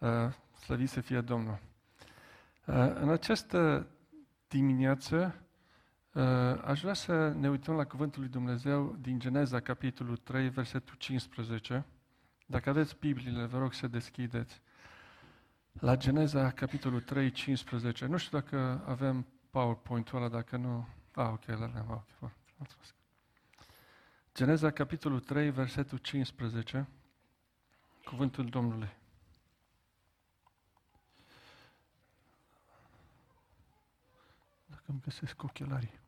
Uh, slăvit să fie Domnul. Uh, în această dimineață uh, aș vrea să ne uităm la Cuvântul lui Dumnezeu din Geneza, capitolul 3, versetul 15. Dacă aveți Bibliile, vă rog să deschideți. La Geneza, capitolul 3, 15. Nu știu dacă avem PowerPoint-ul ăla, dacă nu... Ah, ok, la avem. Ok, mulțumesc. Geneza, capitolul 3, versetul 15. Cuvântul Domnului. Îmi găsesc ochelarii.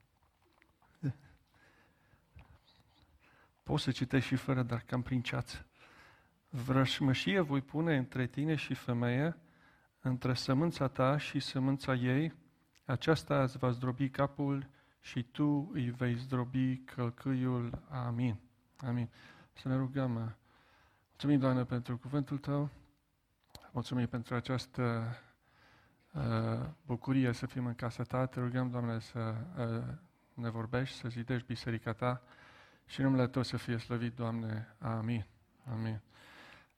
Poți să citești și fără, dar cam prin ceață. Vrășmășie voi pune între tine și femeie, între sămânța ta și sămânța ei, aceasta îți va zdrobi capul și tu îi vei zdrobi călcâiul. Amin. Amin. Să ne rugăm. Mulțumim, Doamne, pentru cuvântul Tău. Mulțumim pentru această uh, bucurie să fim în casa Ta. Te rugăm, Doamne, să uh, ne vorbești, să zidești biserica Ta și numele Tău să fie slăvit, Doamne. Amin. Amin.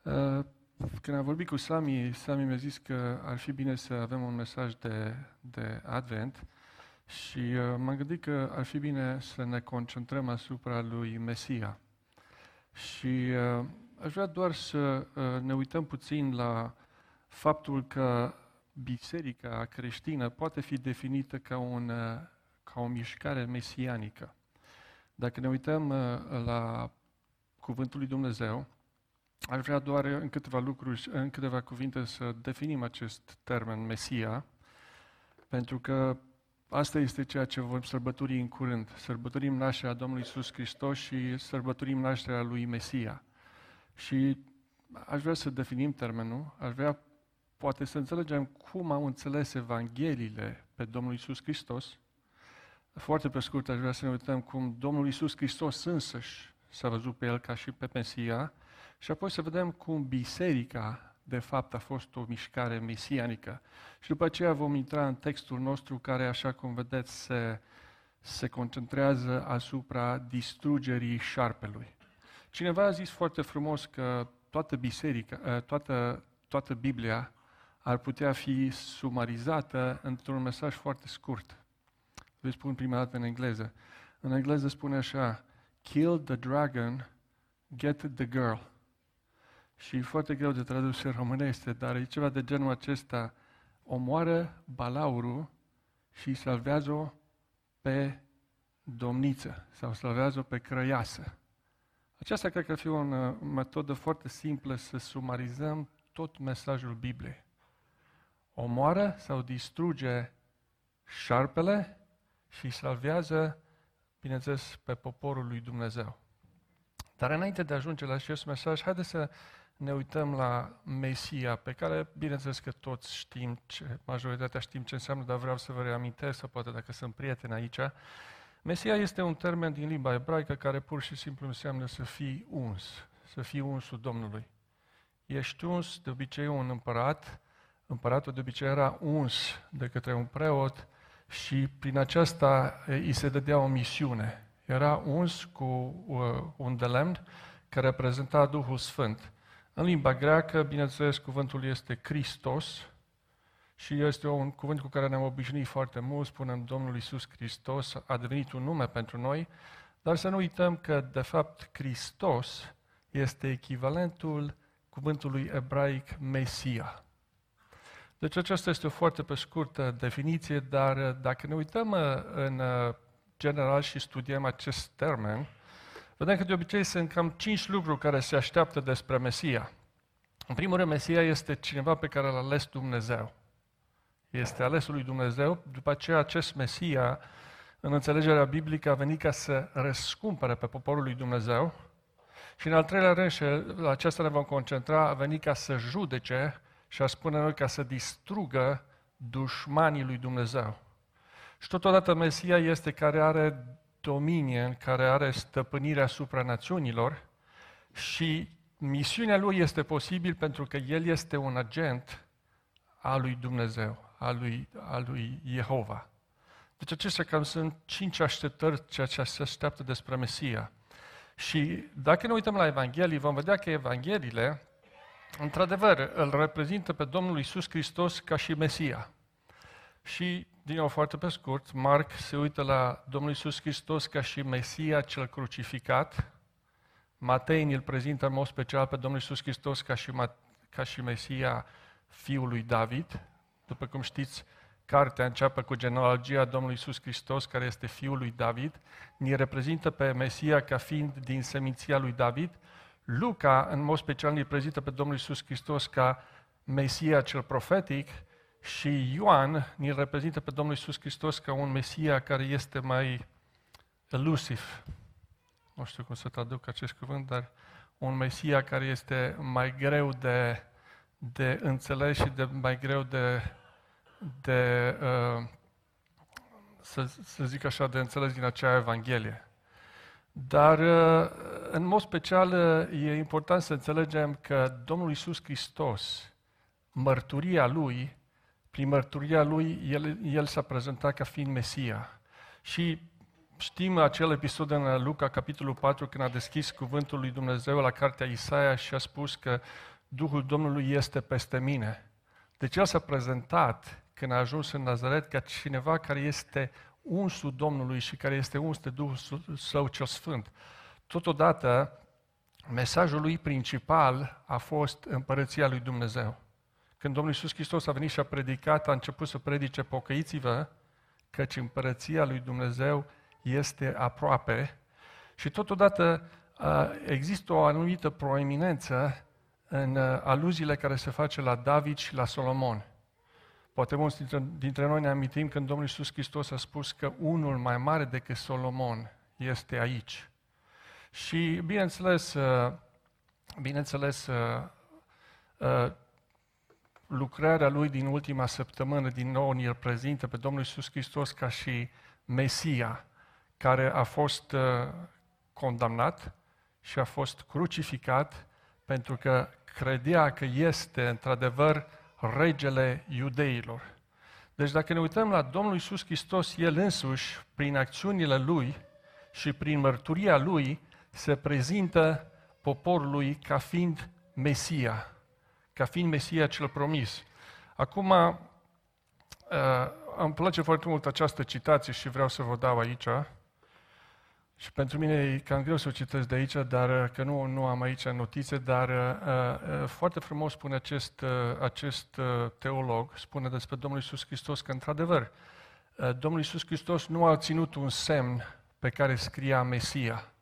Uh, când am vorbit cu Sami, Sami mi-a zis că ar fi bine să avem un mesaj de, de Advent și uh, m-am gândit că ar fi bine să ne concentrăm asupra lui Mesia. Și uh, aș vrea doar să uh, ne uităm puțin la faptul că biserica creștină poate fi definită ca, un, uh, ca o mișcare mesianică. Dacă ne uităm uh, la Cuvântul lui Dumnezeu, Aș vrea doar în câteva lucruri, în câteva cuvinte să definim acest termen Mesia, pentru că asta este ceea ce vom sărbători în curând. Sărbătorim nașterea Domnului Isus Hristos și sărbătorim nașterea lui Mesia. Și aș vrea să definim termenul, aș vrea poate să înțelegem cum au înțeles Evangheliile pe Domnul Isus Hristos. Foarte pe scurt aș vrea să ne uităm cum Domnul Isus Hristos însăși s-a văzut pe El ca și pe Mesia, și apoi să vedem cum biserica, de fapt, a fost o mișcare mesianică. Și după aceea vom intra în textul nostru care, așa cum vedeți, se, se concentrează asupra distrugerii șarpelui. Cineva a zis foarte frumos că toată biserica, ă, toată, toată Biblia ar putea fi sumarizată într-un mesaj foarte scurt. Vă spun prima dată în engleză. În engleză spune așa, kill the dragon, get the girl. Și e foarte greu de tradus în românește, dar e ceva de genul acesta. Omoară balaurul și salvează-o pe domniță sau salvează-o pe crăiasă. Aceasta cred că ar fi o metodă foarte simplă să sumarizăm tot mesajul Bibliei. Omoară sau distruge șarpele și salvează, bineînțeles, pe poporul lui Dumnezeu. Dar înainte de a ajunge la acest mesaj, haideți să ne uităm la Mesia, pe care, bineînțeles că toți știm, ce, majoritatea știm ce înseamnă, dar vreau să vă reamintesc, sau poate dacă sunt prieteni aici. Mesia este un termen din limba ebraică care pur și simplu înseamnă să fii uns, să fii unsul Domnului. Ești uns, de obicei, un împărat, împăratul de obicei era uns de către un preot și prin aceasta îi se dădea o misiune. Era uns cu uh, un de lemn care reprezenta Duhul Sfânt. În limba greacă, bineînțeles, cuvântul este Christos și este un cuvânt cu care ne-am obișnuit foarte mult, spunem Domnul Isus Hristos a devenit un nume pentru noi, dar să nu uităm că, de fapt, Hristos este echivalentul cuvântului ebraic Mesia. Deci aceasta este o foarte pe scurtă definiție, dar dacă ne uităm uh, în uh, general și studiem acest termen, vedem că de obicei sunt cam cinci lucruri care se așteaptă despre Mesia. În primul rând, Mesia este cineva pe care l-a ales Dumnezeu. Este alesul lui Dumnezeu. După aceea, acest Mesia, în înțelegerea biblică, a venit ca să răscumpere pe poporul lui Dumnezeu. Și în al treilea rând, și la aceasta ne vom concentra, a venit ca să judece și a spune noi ca să distrugă dușmanii lui Dumnezeu. Și totodată Mesia este care are dominie, care are stăpânire asupra națiunilor și misiunea lui este posibil pentru că el este un agent al lui Dumnezeu, al lui, al lui Jehova. Deci acestea cam sunt cinci așteptări ceea ce se așteaptă despre Mesia. Și dacă ne uităm la Evanghelii, vom vedea că Evangheliile într-adevăr, îl reprezintă pe Domnul Isus Hristos ca și Mesia. Și, din nou, foarte pe scurt, Marc se uită la Domnul Isus Hristos ca și Mesia cel crucificat. Matei îl prezintă în mod special pe Domnul Isus Hristos ca și, ca și Mesia fiul lui David. După cum știți, cartea începe cu genealogia Domnului Isus Hristos, care este fiul lui David. Ni reprezintă pe Mesia ca fiind din seminția lui David. Luca, în mod special, ne prezintă pe Domnul Isus Hristos ca Mesia cel profetic și Ioan ne reprezintă pe Domnul Isus Hristos ca un Mesia care este mai elusiv. Nu știu cum să traduc acest cuvânt, dar un Mesia care este mai greu de, de înțeles și de mai greu de, de uh, să, să zic așa, de înțeles din acea Evanghelie. Dar, uh, în mod special, uh, e important să înțelegem că Domnul Isus Hristos, mărturia Lui, prin mărturia Lui, El, el s-a prezentat ca fiind Mesia. Și știm acel episod în Luca, capitolul 4, când a deschis cuvântul lui Dumnezeu la cartea Isaia și a spus că Duhul Domnului este peste mine. Deci El s-a prezentat când a ajuns în Nazaret ca cineva care este unsul Domnului și care este uns de Duhul Său cel Sfânt. Totodată, mesajul lui principal a fost împărăția lui Dumnezeu. Când Domnul Iisus Hristos a venit și a predicat, a început să predice pocăiți-vă, căci împărăția lui Dumnezeu este aproape și totodată există o anumită proeminență în aluziile care se face la David și la Solomon. Poate mulți dintre, dintre noi ne amintim când Domnul Iisus Hristos a spus că unul mai mare decât Solomon este aici. Și, bineînțeles, uh, bineînțeles, uh, uh, lucrarea lui din ultima săptămână, din nou, ne prezintă pe Domnul Iisus Hristos ca și Mesia, care a fost condamnat și a fost crucificat pentru că credea că este, într-adevăr, regele iudeilor. Deci dacă ne uităm la Domnul Isus Hristos, El însuși, prin acțiunile Lui și prin mărturia Lui, se prezintă poporului ca fiind Mesia, ca fiind Mesia cel promis. Acum, uh, îmi place foarte mult această citație și vreau să vă dau aici. Și pentru mine e cam greu să o citesc de aici, dar uh, că nu, nu am aici notițe, dar uh, uh, foarte frumos spune acest, uh, acest uh, teolog, spune despre Domnul Isus Hristos că, într-adevăr, uh, Domnul Isus Hristos nu a ținut un semn pe care scria Mesia.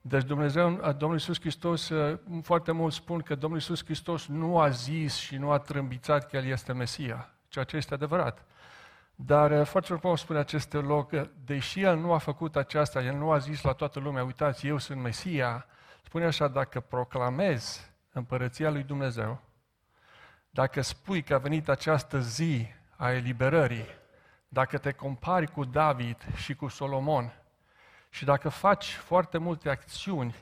Deci Dumnezeu, uh, Domnul Isus Hristos, uh, foarte mult spun că Domnul Isus Hristos nu a zis și nu a trâmbițat că El este Mesia, ceea ce este adevărat. Dar uh, foarte frumos spune acest teolog că, deși el nu a făcut aceasta, el nu a zis la toată lumea, uitați, eu sunt Mesia, spune așa, dacă proclamezi împărăția lui Dumnezeu, dacă spui că a venit această zi a eliberării, dacă te compari cu David și cu Solomon și dacă faci foarte multe acțiuni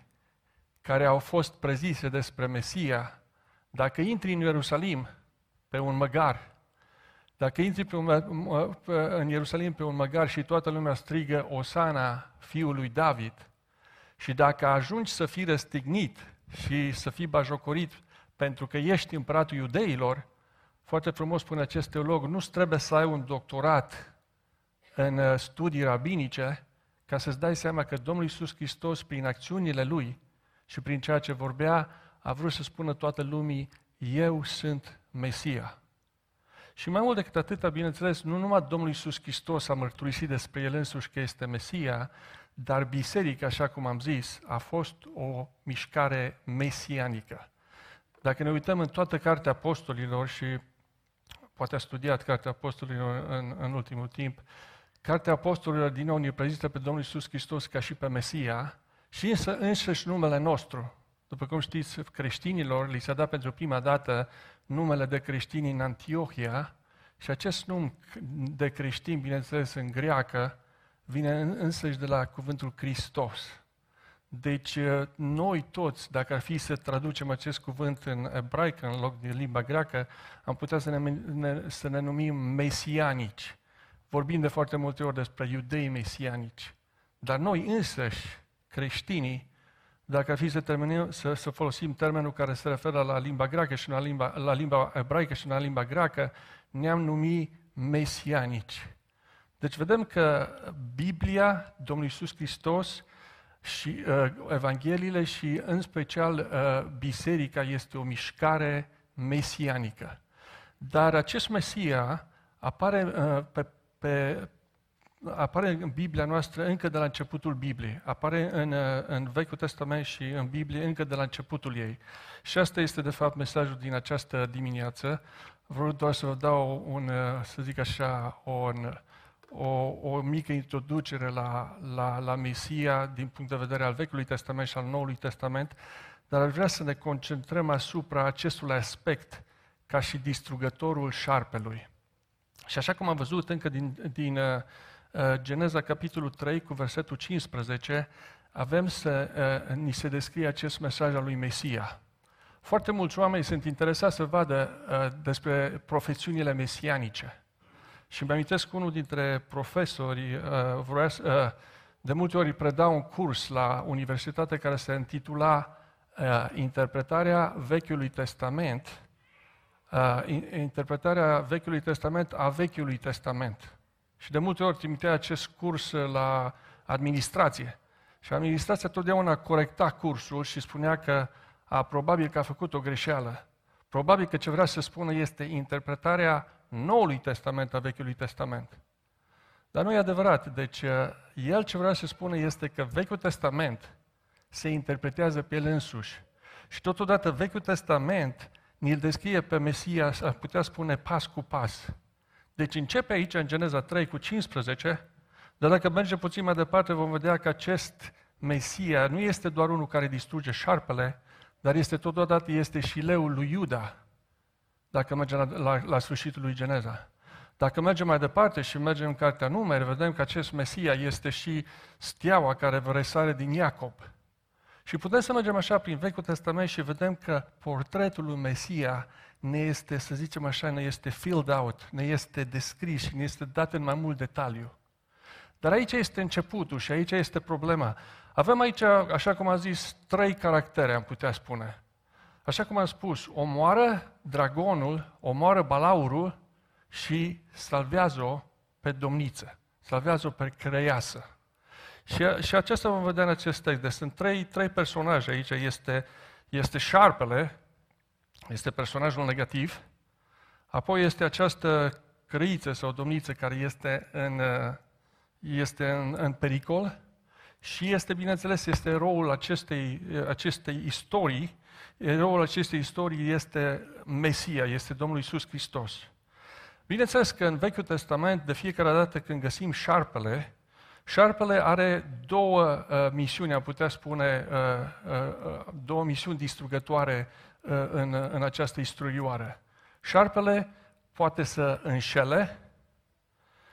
care au fost prezise despre Mesia, dacă intri în Ierusalim pe un măgar dacă intri pe un, în Ierusalim pe un măgar și toată lumea strigă Osana fiului David, și dacă ajungi să fii răstignit și să fii bajocorit pentru că ești împăratul iudeilor, foarte frumos spune acest teolog, nu trebuie să ai un doctorat în uh, studii rabinice ca să-ți dai seama că Domnul Iisus Hristos, prin acțiunile Lui și prin ceea ce vorbea, a vrut să spună toată lumii, eu sunt Mesia. Și mai mult decât atât, bineînțeles, nu numai Domnul Iisus Hristos a mărturisit despre El însuși că este Mesia, dar biserica, așa cum am zis, a fost o mișcare mesianică. Dacă ne uităm în toată Cartea Apostolilor și poate a studiat Cartea Apostolilor în, în ultimul timp, Cartea Apostolilor din nou ne prezintă pe Domnul Iisus Hristos ca și pe Mesia și însă înșiși numele nostru. După cum știți, creștinilor li s-a dat pentru prima dată numele de creștini în Antiohia și acest nume de creștin, bineînțeles în greacă, vine însăși de la cuvântul Hristos. Deci uh, noi toți, dacă ar fi să traducem acest cuvânt în ebraică în loc de limba greacă, am putea să ne, ne, să ne numim mesianici. Vorbim de foarte multe ori despre iudei mesianici. Dar noi însăși, creștinii, dacă ar fi să, terminim, să, să folosim termenul care se referă la limba greacă și la limba, la limba ebraică și la limba greacă, ne-am numit mesianici. Deci vedem că Biblia, Domnul Iisus Hristos și uh, Evangheliile și în special uh, Biserica este o mișcare mesianică. Dar acest Mesia apare uh, pe, pe, apare în Biblia noastră încă de la începutul Bibliei. Apare în, uh, în Vechiul Testament și în Biblie încă de la începutul ei. Și asta este, de fapt, mesajul din această dimineață. Vreau doar să vă dau un, uh, să zic așa, un, o, o mică introducere la, la, la Mesia din punct de vedere al Vechiului Testament și al Noului Testament, dar aș vrea să ne concentrăm asupra acestui aspect ca și distrugătorul șarpelui. Și așa cum am văzut încă din, din uh, uh Geneza capitolul 3 cu versetul 15, avem să uh, ni se descrie acest mesaj al lui Mesia. Foarte mulți oameni sunt interesați să vadă uh, despre profesiunile mesianice. Și îmi amintesc unul dintre profesori, uh, vrea, uh, de multe ori preda un curs la universitate care se intitula uh, Interpretarea Vechiului Testament, uh, interpretarea Vechiului Testament a Vechiului Testament. Și de multe ori trimitea acest curs la administrație. Și administrația totdeauna corecta cursul și spunea că a, probabil că a făcut o greșeală. Probabil că ce vrea să spună este interpretarea Noului Testament a Vechiului Testament. Dar nu e adevărat. Deci, uh, el ce vrea să spună este că Vechiul Testament se interpretează pe el însuși. Și totodată Vechiul Testament ni-l descrie pe Mesia, ar putea spune pas cu pas. Deci începe aici în Geneza 3 cu 15, dar dacă mergem puțin mai departe vom vedea că acest Mesia nu este doar unul care distruge șarpele, dar este totodată este și leul lui Iuda, dacă mergem la, la, la sfârșitul lui Geneza. Dacă mergem mai departe și mergem în Cartea Numeri, vedem că acest Mesia este și steaua care vă resare din Iacob. Și putem să mergem așa prin Vechiul Testament și vedem că portretul lui Mesia ne este, să zicem așa, ne este filled out, ne este descris și ne este dat în mai mult detaliu. Dar aici este începutul și aici este problema. Avem aici, așa cum am zis, trei caractere, am putea spune. Așa cum am spus, omoară dragonul, omoară balaurul și salvează-o pe domniță, salvează-o pe creiasă. Și, și aceasta vom vedea în acest text. Deci sunt trei, trei personaje aici. Este, este șarpele, este personajul negativ, apoi este această crăiță sau domniță care este în, este în, în pericol și este, bineînțeles, este eroul acestei, acestei istorii. Eroul acestei istorii este Mesia, este Domnul Isus Hristos. Bineînțeles că în Vechiul Testament, de fiecare dată când găsim șarpele, Șarpele are două uh, misiuni, am putea spune, uh, uh, uh, două misiuni distrugătoare uh, în, în această istruioare. Șarpele poate să înșele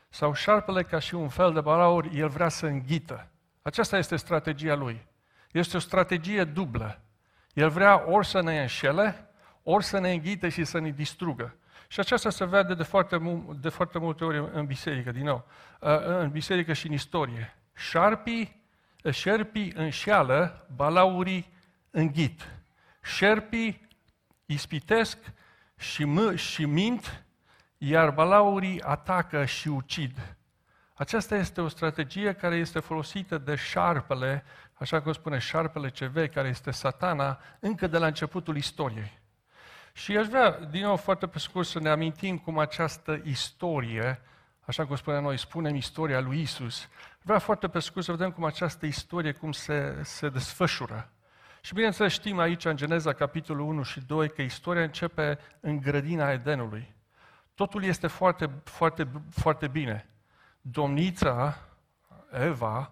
sau șarpele, ca și un fel de balaur, el vrea să înghită. Aceasta este strategia lui. Este o strategie dublă. El vrea ori să ne înșele, ori să ne înghite și să ne distrugă. Și aceasta se vede de foarte, de foarte multe ori în biserică, din nou, uh, în biserică și în istorie. Șarpii, șerpii înșeală, balaurii înghit. Șerpii ispitesc și, mă, și mint, iar balaurii atacă și ucid. Aceasta este o strategie care este folosită de șarpele, așa cum spune șarpele CV, care este satana, încă de la începutul istoriei. Și aș vrea, din nou, foarte pe scurt, să ne amintim cum această istorie, așa cum spuneam noi, spunem istoria lui Isus, vreau foarte pe scurt să vedem cum această istorie, cum se, se desfășură. Și bineînțeles știm aici, în Geneza, capitolul 1 și 2, că istoria începe în grădina Edenului. Totul este foarte, foarte, foarte bine. Domnița, Eva,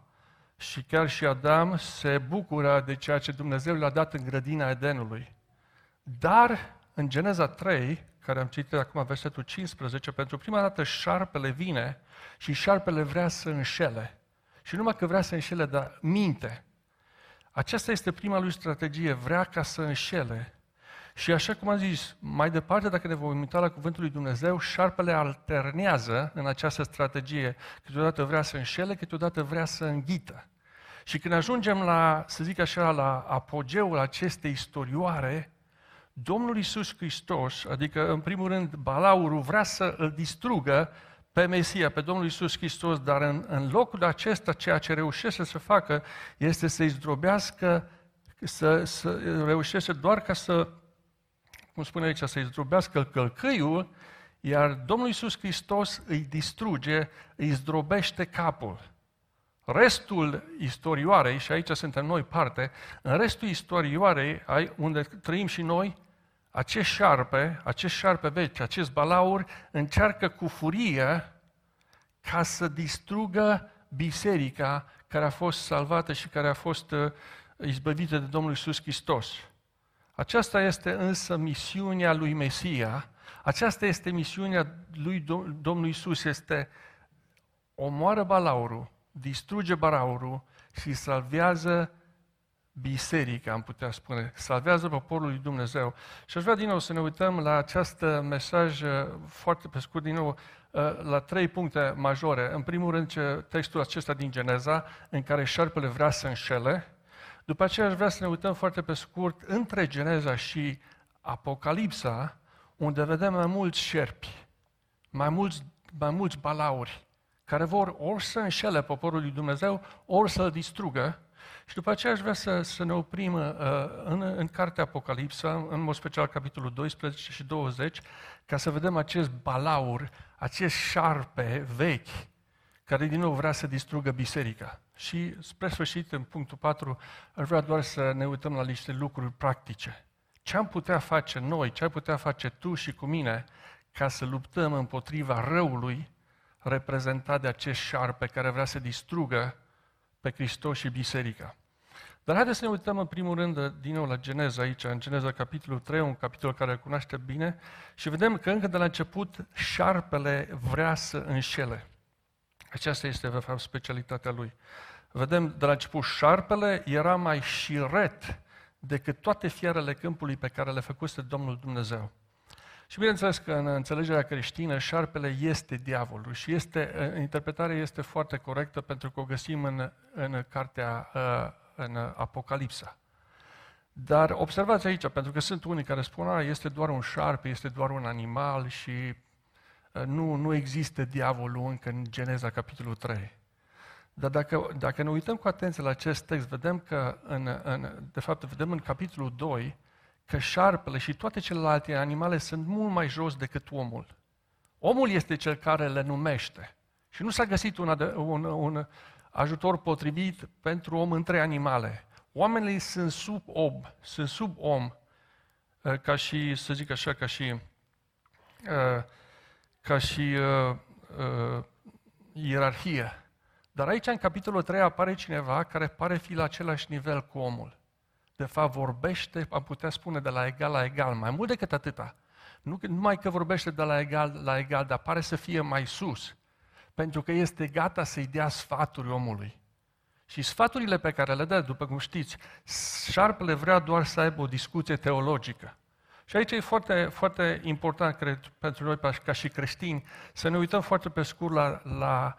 și chiar și Adam se bucură de ceea ce Dumnezeu le-a dat în grădina Edenului. Dar în Geneza 3, care am citit acum versetul 15, pentru prima dată șarpele vine și șarpele vrea să înșele. Și numai că vrea să înșele, dar minte. Aceasta este prima lui strategie, vrea ca să înșele. Și așa cum am zis, mai departe, dacă ne vom uita la Cuvântul lui Dumnezeu, șarpele alternează în această strategie. Câteodată vrea să înșele, câteodată vrea să înghită. Și când ajungem la, să zic așa, la apogeul acestei istorioare, Domnul Isus Hristos, adică în primul rând Balaurul vrea să îl distrugă pe Mesia, pe Domnul Isus Hristos, dar în, în locul acesta ceea ce reușește să facă este să-i zdrobească, să, să reușește doar ca să, cum spune aici, să-i zdrobească călcâiul, iar Domnul Isus Hristos îi distruge, îi zdrobește capul. Restul istorioarei, și aici suntem noi parte, în restul istorioarei, unde trăim și noi, acest șarpe, acest șarpe vechi, acest balaur, încearcă cu furie ca să distrugă biserica care a fost salvată și care a fost uh, izbăvită de Domnul Isus Hristos. Aceasta este însă misiunea lui Mesia, aceasta este misiunea lui Domnul Isus, este omoară balaurul, distruge balaurul și salvează biserica, am putea spune, salvează poporul lui Dumnezeu. Și aș vrea din nou să ne uităm la acest mesaj uh, foarte pe scurt, din nou, uh, la trei puncte majore. În primul rând, textul acesta din Geneza, în care șarpele vrea să înșele. După aceea aș vrea să ne uităm foarte pe scurt între Geneza și Apocalipsa, unde vedem mai mulți șerpi, mai mulți, mai mulți balauri, care vor ori să înșele poporul lui Dumnezeu, ori să-l distrugă, și după aceea aș vrea să, să ne oprim uh, în, în cartea Apocalipsa, în mod special capitolul 12 și 20, ca să vedem acest balaur, acest șarpe vechi, care din nou vrea să distrugă biserica. Și spre sfârșit, în punctul 4, aș vrea doar să ne uităm la niște lucruri practice. Ce am putea face noi, ce ai putea face tu și cu mine, ca să luptăm împotriva răului reprezentat de acest șarpe care vrea să distrugă pe Hristos și biserica. Dar haideți să ne uităm în primul rând din nou la Geneza aici, în Geneza capitolul 3, un capitol care îl cunoaște bine, și vedem că încă de la început șarpele vrea să înșele. Aceasta este, de fapt, specialitatea lui. Vedem, de la început, șarpele era mai șiret decât toate fierele câmpului pe care le făcuse Domnul Dumnezeu. Și bineînțeles că în înțelegerea creștină, șarpele este diavolul și este, interpretarea este foarte corectă pentru că o găsim în, în cartea, uh, în Apocalipsa. Dar observați aici, pentru că sunt unii care spun, că este doar un șarpe, este doar un animal și uh, nu, nu există diavolul încă în Geneza, capitolul 3. Dar dacă, dacă ne uităm cu atenție la acest text, vedem că, în, în, de fapt, vedem în capitolul 2, că șarpele și toate celelalte animale sunt mult mai jos decât omul. Omul este cel care le numește. Și nu s-a găsit un, un, un ajutor potrivit pentru om între animale. Oamenii sunt sub om, sunt sub om, uh, ca și, să zic așa, ca și, uh, ca și uh, uh, ierarhie. Dar aici, în capitolul 3, apare cineva care pare fi la același nivel cu omul de fapt vorbește, am putea spune, de la egal la egal, mai mult decât atâta. Nu numai că vorbește de la egal la egal, dar pare să fie mai sus, pentru că este gata să-i dea sfaturi omului. Și sfaturile pe care le dă, după cum știți, șarpele vrea doar să aibă o discuție teologică. Și aici e foarte, foarte important, cred, pentru noi ca și creștini, să ne uităm foarte pe scurt la, la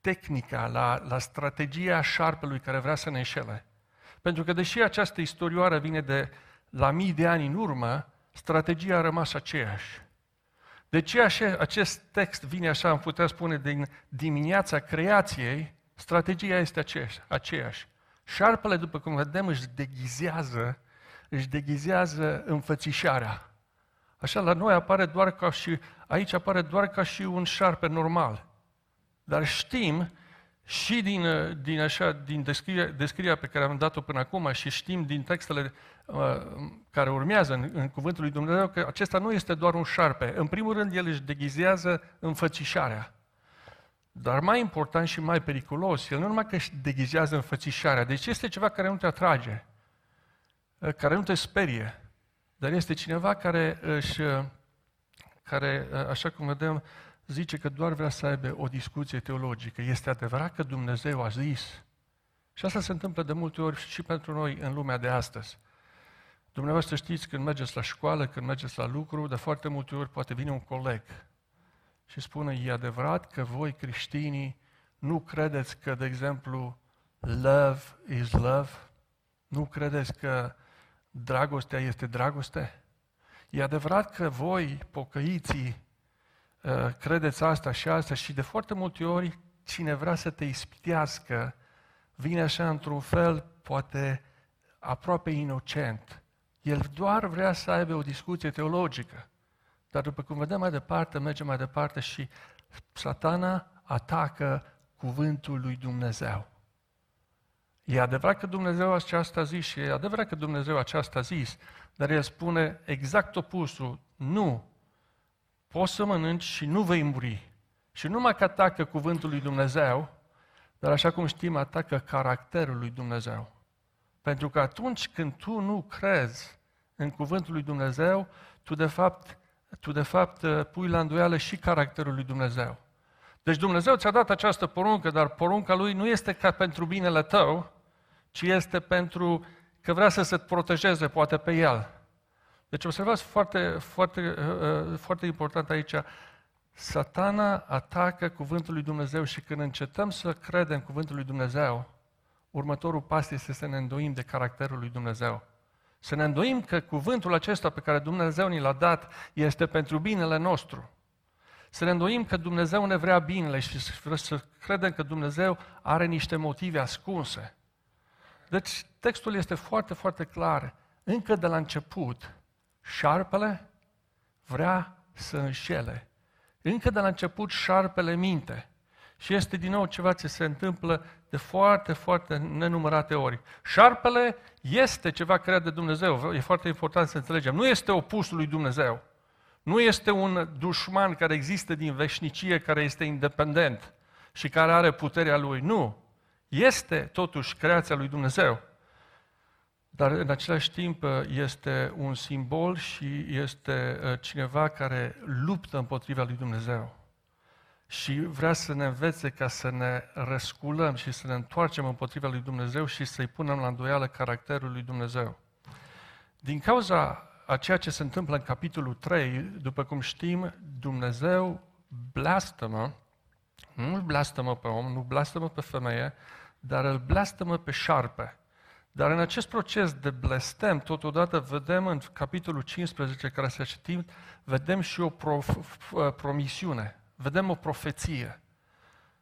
tehnica, la, la strategia șarpelui care vrea să ne înșele. Pentru că deși această istorioară vine de la mii de ani în urmă, strategia a rămas aceeași. De ce acest text vine așa, am putea spune, din dimineața creației, strategia este aceeași. aceeași. Șarpele, după cum vedem, își deghizează, își deghizează înfățișarea. Așa, la noi apare doar ca și, aici apare doar ca și un șarpe normal. Dar știm și din, din, așa, din descrierea, descrierea pe care am dat-o până acum și știm din textele uh, care urmează în, în Cuvântul lui Dumnezeu că acesta nu este doar un șarpe. În primul rând, el își deghizează înfățișarea. Dar mai important și mai periculos, el nu numai că își deghizează înfățișarea, deci este ceva care nu te atrage, uh, care nu te sperie, dar este cineva care își, uh, care, uh, așa cum vedem, zice că doar vrea să aibă o discuție teologică. Este adevărat că Dumnezeu a zis? Și asta se întâmplă de multe ori și pentru noi în lumea de astăzi. Dumneavoastră știți când mergeți la școală, când mergeți la lucru, de foarte multe ori poate vine un coleg și spune, e adevărat că voi creștinii nu credeți că, de exemplu, love is love? Nu credeți că dragostea este dragoste? E adevărat că voi, pocăiții, uh, credeți asta și asta și de foarte multe ori cine vrea să te ispitească vine așa într-un fel, poate aproape inocent. El doar vrea să aibă o discuție teologică. Dar după cum vedem mai departe, merge mai departe și satana atacă cuvântul lui Dumnezeu. E adevărat că Dumnezeu aceasta a zis și e adevărat că Dumnezeu aceasta a zis, dar El spune exact opusul. Nu, poți să mănânci și nu vei muri. Și nu numai că atacă cuvântul lui Dumnezeu, dar așa cum știm, atacă caracterul lui Dumnezeu. Pentru că atunci când tu nu crezi în cuvântul lui Dumnezeu, tu de fapt, tu de fapt uh, pui la îndoială și caracterul lui Dumnezeu. Deci Dumnezeu ți-a dat această poruncă, dar porunca lui nu este ca pentru binele tău, ci este pentru că vrea să se protejeze poate pe el. Deci observați foarte, foarte, uh, uh, foarte important aici, satana atacă cuvântul lui Dumnezeu și când încetăm să credem cuvântul lui Dumnezeu, următorul pas este să ne îndoim de caracterul lui Dumnezeu. Să ne îndoim că cuvântul acesta pe care Dumnezeu ni l-a dat este pentru binele nostru. Să ne îndoim că Dumnezeu ne vrea binele și să credem că Dumnezeu are niște motive ascunse. Deci textul este foarte, foarte clar. Încă de la început, șarpele vrea să înșele. Încă de la început, șarpele minte. Și este din nou ceva ce se întâmplă de foarte, foarte nenumărate ori. Șarpele este ceva creat de Dumnezeu. E foarte important să înțelegem. Nu este opusul lui Dumnezeu. Nu este un dușman care există din veșnicie, care este independent și care are puterea lui. Nu. Este totuși creația lui Dumnezeu. Dar în același timp este un simbol și este uh, cineva care luptă împotriva lui Dumnezeu. Și vrea să ne învețe ca să ne răsculăm și să ne întoarcem împotriva lui Dumnezeu și să-i punem la îndoială caracterul lui Dumnezeu. Din cauza a ceea ce se întâmplă în capitolul 3, după cum știm, Dumnezeu blastămă, nu îl blastămă pe om, nu blastămă pe femeie, dar îl blastămă pe șarpe. Dar în acest proces de blestem, totodată vedem în capitolul 15 care se citim, vedem și o prof- promisiune, vedem o profeție.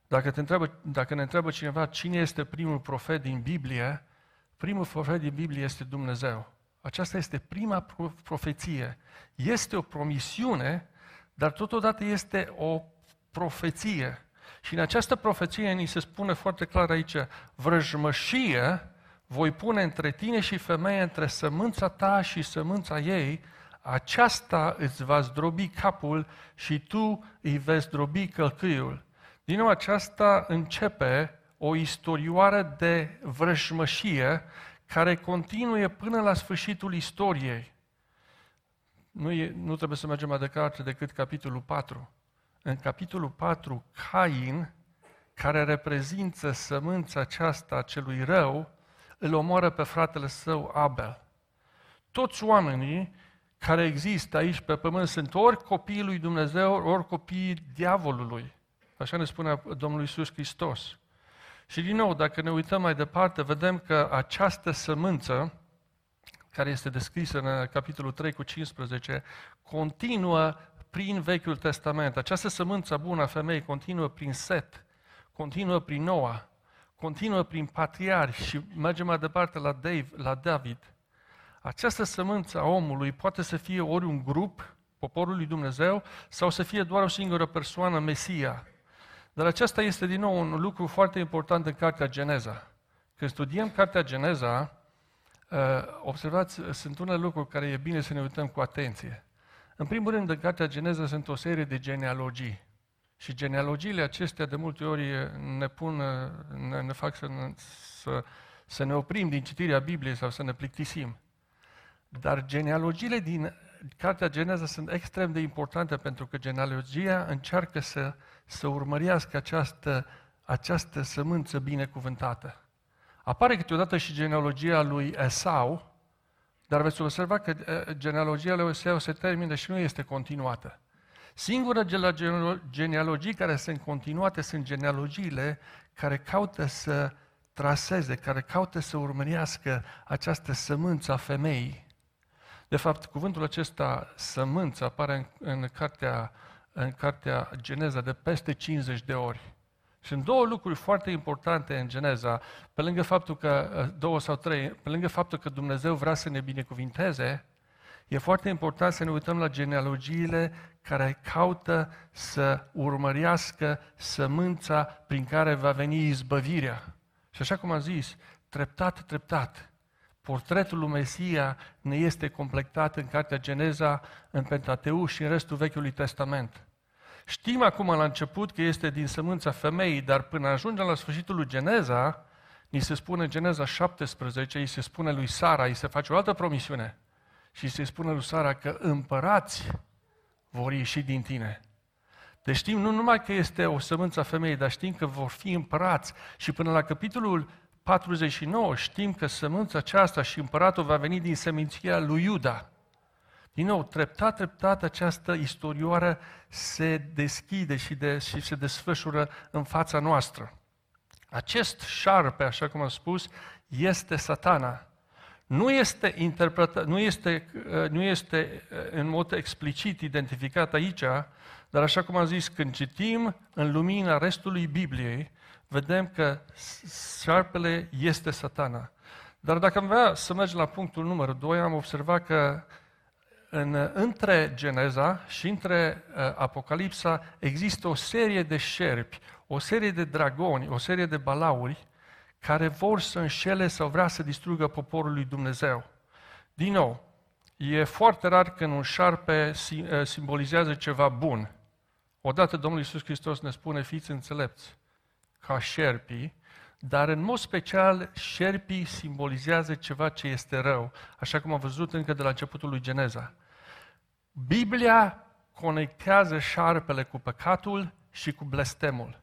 Dacă, te întreabă, dacă ne întreabă cineva cine este primul profet din Biblie, primul profet din Biblie este Dumnezeu. Aceasta este prima profeție. Este o promisiune, dar totodată este o profeție. Și în această profeție ni se spune foarte clar aici, vrăjmășie voi pune între tine și femeie, între sămânța ta și sămânța ei, aceasta îți va zdrobi capul și tu îi vei zdrobi călcâiul. Din nou, aceasta începe o istorioară de vrăjmășie care continuă până la sfârșitul istoriei. Nu, e, nu trebuie să mergem mai departe decât capitolul 4. În capitolul 4, Cain, care reprezintă sămânța aceasta celui rău, îl omoară pe fratele său Abel. Toți oamenii care există aici pe pământ sunt ori copiii lui Dumnezeu, ori copiii diavolului. Așa ne spune Domnul Iisus Hristos. Și din nou, dacă ne uităm mai departe, vedem că această sămânță, care este descrisă în capitolul 3 cu 15, continuă prin Vechiul Testament. Această sămânță bună a femeii continuă prin Set, continuă prin Noa, continuă prin patriarhi și mergem mai departe la, Dave, la David. Această sămânță a omului poate să fie ori un grup, poporul lui Dumnezeu, sau să fie doar o singură persoană, Mesia. Dar acesta este din nou un lucru foarte important în Cartea Geneza. Când studiem Cartea Geneza, uh, observați, sunt unele lucruri care e bine să ne uităm cu atenție. În primul rând, în Cartea Geneza sunt o serie de genealogii. Și genealogiile acestea de multe ori ne pun, ne, ne fac să, ne, să, să ne oprim din citirea Bibliei sau să ne plictisim. Dar genealogiile din Cartea Geneza sunt extrem de importante pentru că genealogia încearcă să, să urmărească această, această sămânță binecuvântată. Apare câteodată și genealogia lui Esau, dar veți observa că eh, genealogia lui Esau se termină și nu este continuată. Singura genealogii care sunt continuate sunt genealogiile care caută să traseze, care caută să urmărească această sămânță a femeii. De fapt, cuvântul acesta, sămânță, apare în, în, cartea, în cartea Geneza de peste 50 de ori. Sunt două lucruri foarte importante în Geneza, pe lângă faptul că, două sau trei, pe lângă faptul că Dumnezeu vrea să ne binecuvinteze, e foarte important să ne uităm la genealogiile care caută să urmărească sămânța prin care va veni izbăvirea. Și așa cum am zis, treptat, treptat, portretul lui Mesia ne este completat în Cartea Geneza, în Pentateu și în restul Vechiului Testament. Știm acum la început că este din sămânța femeii, dar până ajungem la sfârșitul lui Geneza, ni se spune în Geneza 17, îi se spune lui Sara, îi se face o altă promisiune și se spune lui Sara că împărați vor ieși din tine. Deci știm nu numai că este o sămânță a femeii, dar știm că vor fi împărați. Și până la capitolul 49 știm că sămânța aceasta și împăratul va veni din seminția lui Iuda. Din nou, treptat, treptat, această istorioară se deschide și, de, și se desfășură în fața noastră. Acest șarpe, așa cum am spus, este satana. Nu este, interpretat, nu este, nu este în mod explicit identificat aici, dar așa cum am zis, când citim în lumina restului Bibliei, vedem că șarpele este satana. Dar dacă am vrea să mergem la punctul numărul 2, am observat că în, între Geneza și între uh, Apocalipsa există o serie de șerpi, o serie de dragoni, o serie de balauri care vor să înșele sau vrea să distrugă poporul lui Dumnezeu. Din nou, e foarte rar când un șarpe uh, simbolizează ceva bun. Odată Domnul Iisus Hristos ne spune, fiți înțelepți, ca șerpii, dar în mod special șerpii simbolizează ceva ce este rău, așa cum am văzut încă de la începutul lui Geneza. Biblia conectează șarpele cu păcatul și cu blestemul.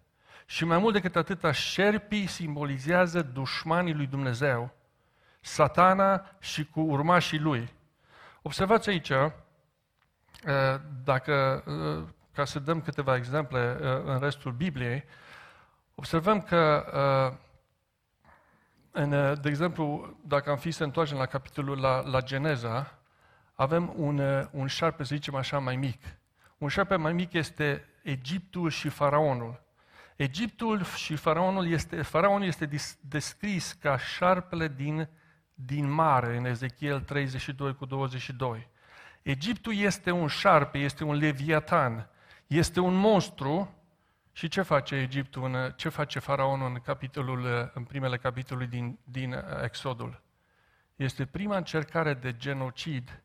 Și mai mult decât atât, șerpii simbolizează dușmanii lui Dumnezeu, satana și cu urmașii lui. Observați aici, uh, dacă, uh, ca să dăm câteva exemple uh, în restul Bibliei, observăm că, în, de exemplu, dacă am fi să întoarcem la capitolul la, la Geneza, avem un, un șarpe, să zicem așa, mai mic. Un șarpe mai mic este Egiptul și Faraonul. Egiptul și Faraonul este, Faraonul este descris ca șarpele din, din mare, în Ezechiel 32 cu 22. Egiptul este un șarpe, este un leviatan, este un monstru. Și ce face Egiptul, în, ce face Faraonul în, capitolul, în primele capitoluri din, din Exodul? Este prima încercare de genocid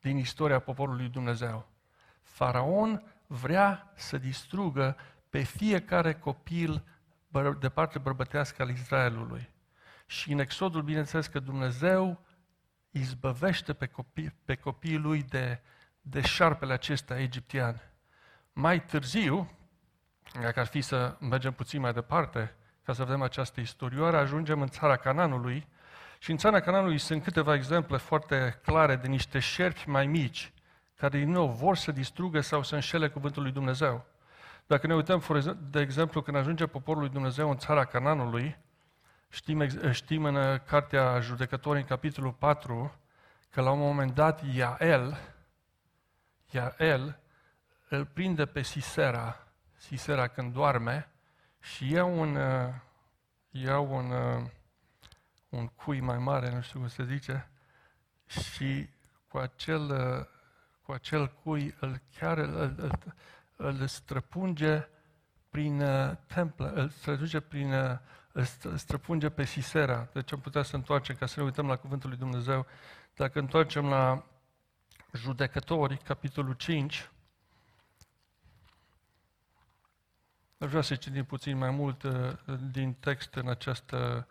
din istoria poporului Dumnezeu. Faraon vrea să distrugă pe fiecare copil de parte bărbătească al Israelului. Și în Exodul, bineînțeles că Dumnezeu izbăvește pe, copii, pe copiii lui de, de șarpele acesta egiptean. Mai târziu, dacă ar fi să mergem puțin mai departe, ca să vedem această istorioară, ajungem în țara Cananului și în țara Cananului sunt câteva exemple foarte clare de niște șerpi mai mici, care din nou vor să distrugă sau să înșele cuvântul lui Dumnezeu. Dacă ne uităm, de exemplu, când ajunge poporul lui Dumnezeu în țara Cananului, știm, știm în Cartea Judecătorii, în capitolul 4, că la un moment dat Iael, Iael îl prinde pe Sisera, Sisera când doarme, și ia un, ia un, un cui mai mare, nu știu cum se zice, și cu acel, cu acel cui îl chiar îl, îl, îl străpunge prin uh, templă, îl străpunge prin uh, îl străpunge pe Sisera. Deci am putea să întoarcem, ca să ne uităm la Cuvântul lui Dumnezeu. Dacă întoarcem la Judecători, capitolul 5, aș vrea să citim puțin mai mult uh, din text în această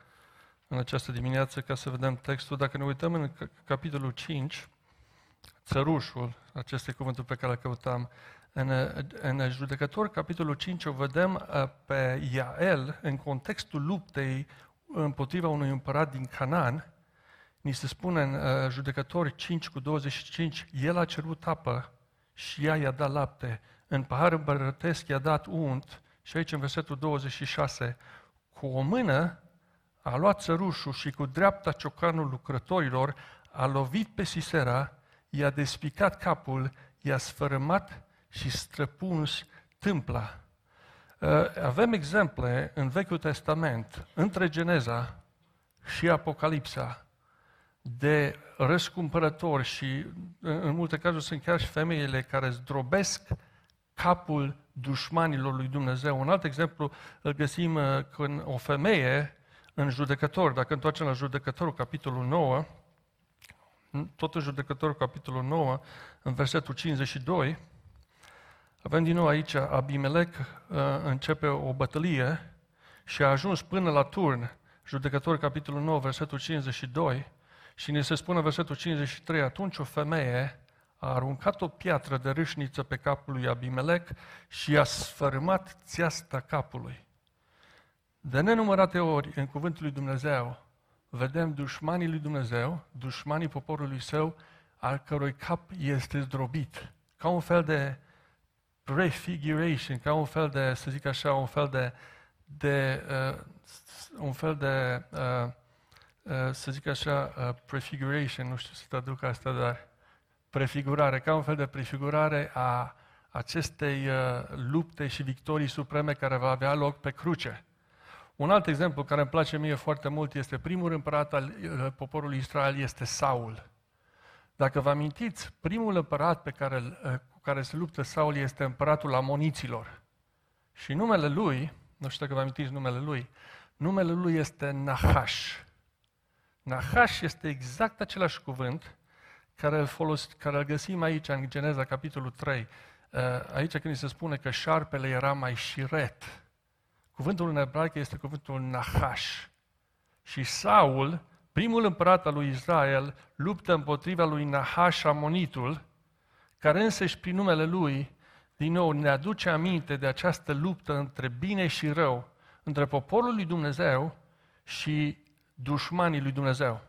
în această dimineață ca să vedem textul. Dacă ne uităm în capitolul 5, țărușul, acest e cuvântul pe care îl căutam, în, în judecător, capitolul 5, o vedem uh, pe Iael în contextul luptei împotriva unui împărat din Canaan. Ni se spune în uh, judecători 5 cu 25, el a cerut apă și ea i-a dat lapte. În pahar împărătesc i-a dat unt și aici în versetul 26, cu o mână a luat țărușul și cu dreapta ciocanul lucrătorilor a lovit pe Sisera, i-a despicat capul, i-a sfărâmat și străpuns tâmpla. Uh, avem exemple în Vechiul Testament, între Geneza și Apocalipsa, de răscumpărători și în multe cazuri sunt chiar și femeile care zdrobesc capul dușmanilor lui Dumnezeu. Un alt exemplu îl găsim uh, când o femeie în judecător, dacă întoarcem la judecătorul, capitolul 9, tot în judecătorul, capitolul 9, în versetul 52, avem din nou aici, Abimelec uh, începe o bătălie și a ajuns până la turn, judecător, capitolul 9, versetul 52, și ne se spune versetul 53, atunci o femeie a aruncat o piatră de râșniță pe capul lui Abimelec și a sfărâmat țeasta capului. De nenumărate ori în cuvântul lui Dumnezeu vedem dușmanii lui Dumnezeu, dușmanii poporului său, al cărui cap este zdrobit, ca un fel de prefiguration, ca un fel de, să zic așa, un fel de, de uh, un fel de, uh, uh, să zic așa, uh, prefiguration, nu știu să traduc asta, dar prefigurare, ca un fel de prefigurare a acestei uh, lupte și victorii supreme care va avea loc pe cruce. Un alt exemplu care îmi place mie foarte mult este primul împărat al uh, poporului Israel este Saul. Dacă vă amintiți, primul împărat pe care, uh, cu care se luptă Saul este împăratul Amoniților. Și numele lui, nu știu dacă vă amintiți numele lui, numele lui este Nahash. Nahash este exact același cuvânt care îl, folos, care îl găsim aici în Geneza, capitolul 3. Uh, aici când se spune că șarpele era mai șiret. Cuvântul în ebraică este cuvântul Nahash. Și Saul, primul împărat al lui Israel, luptă împotriva lui Nahash Amonitul, care însăși prin numele lui, din nou, ne aduce aminte de această luptă între bine și rău, între poporul lui Dumnezeu și dușmanii lui Dumnezeu.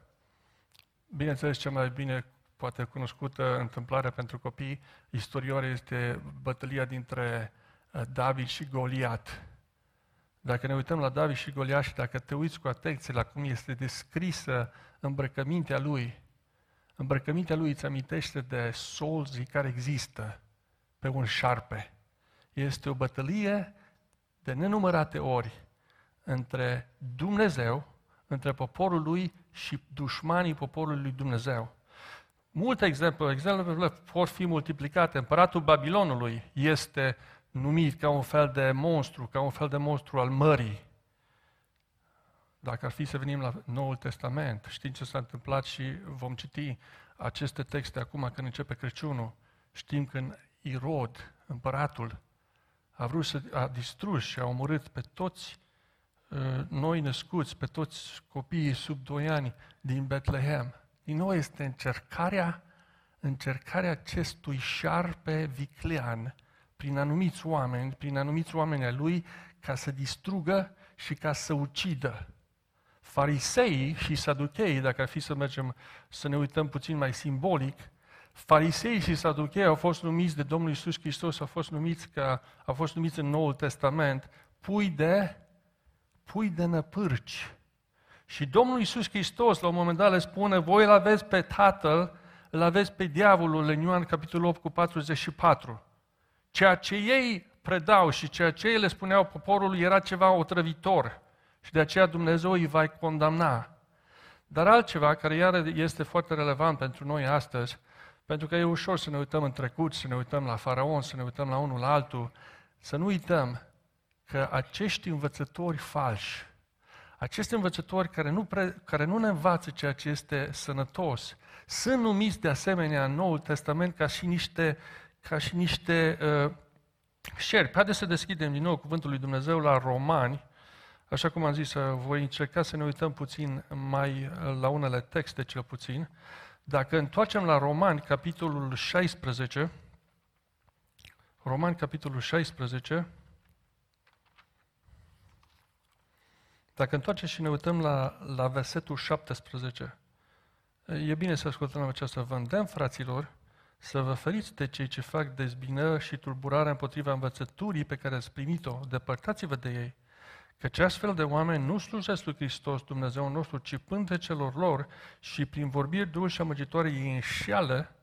Bineînțeles, cea mai bine poate cunoscută întâmplare pentru copii, istorioare este bătălia dintre uh, David și Goliat. Dacă ne uităm la David și Goliat și dacă te uiți cu atenție la cum este descrisă îmbrăcămintea lui, îmbrăcămintea lui îți amintește de solzii care există pe un șarpe. Este o bătălie de nenumărate ori între Dumnezeu, între poporul lui și dușmanii poporului lui Dumnezeu. Multe exemple, exemplele pot fi multiplicate. Împăratul Babilonului este numit ca un fel de monstru, ca un fel de monstru al mării. Dacă ar fi să venim la Noul Testament, știm ce s-a întâmplat și vom citi aceste texte acum când începe Crăciunul. Știm când Irod, împăratul, a vrut să a distrus și a omorât pe toți uh, noi născuți, pe toți copiii sub 2 ani din Betlehem. Din nou este încercarea, încercarea acestui șarpe viclean prin anumiți oameni, prin anumiți oameni ai lui, ca să distrugă și ca să ucidă. Fariseii și saducheii, dacă ar fi să mergem să ne uităm puțin mai simbolic, Fariseii și saducheii au fost numiți de Domnul Isus Hristos, au fost numiți, ca, au fost numiți în Noul Testament pui de, pui de năpârci. Și Domnul Isus Hristos, la un moment dat, le spune, voi îl aveți pe Tatăl, îl aveți pe diavolul, în Ioan capitolul 8 cu 44. Ceea ce ei predau și ceea ce ei le spuneau poporului era ceva otrăvitor și de aceea Dumnezeu îi va condamna. Dar altceva care iar este foarte relevant pentru noi astăzi, pentru că e ușor să ne uităm în trecut, să ne uităm la faraon, să ne uităm la unul la altul, să nu uităm că acești învățători falși, acești învățători care nu, pre, care nu ne învață ceea ce este sănătos, sunt numiți de asemenea în Noul Testament ca și niște, ca și niște uh, șerpi. Haideți să deschidem din nou Cuvântul lui Dumnezeu la Romani, Așa cum am zis, uh, voi încerca să ne uităm puțin mai uh, la unele texte, cel puțin. Dacă întoarcem la Romani, capitolul 16, Romani, capitolul 16, Dacă întoarcem și ne uităm la, la versetul 17, e bine să ascultăm aceasta. Vă îndemn, fraților, să vă feriți de cei ce fac dezbină și tulburare împotriva învățăturii pe care ați primit-o, depărtați-vă de ei, Căci astfel de oameni nu slujesc lui Hristos, Dumnezeu nostru, ci pântecelor lor și prin vorbiri dulci și amăgitoare ei înșeală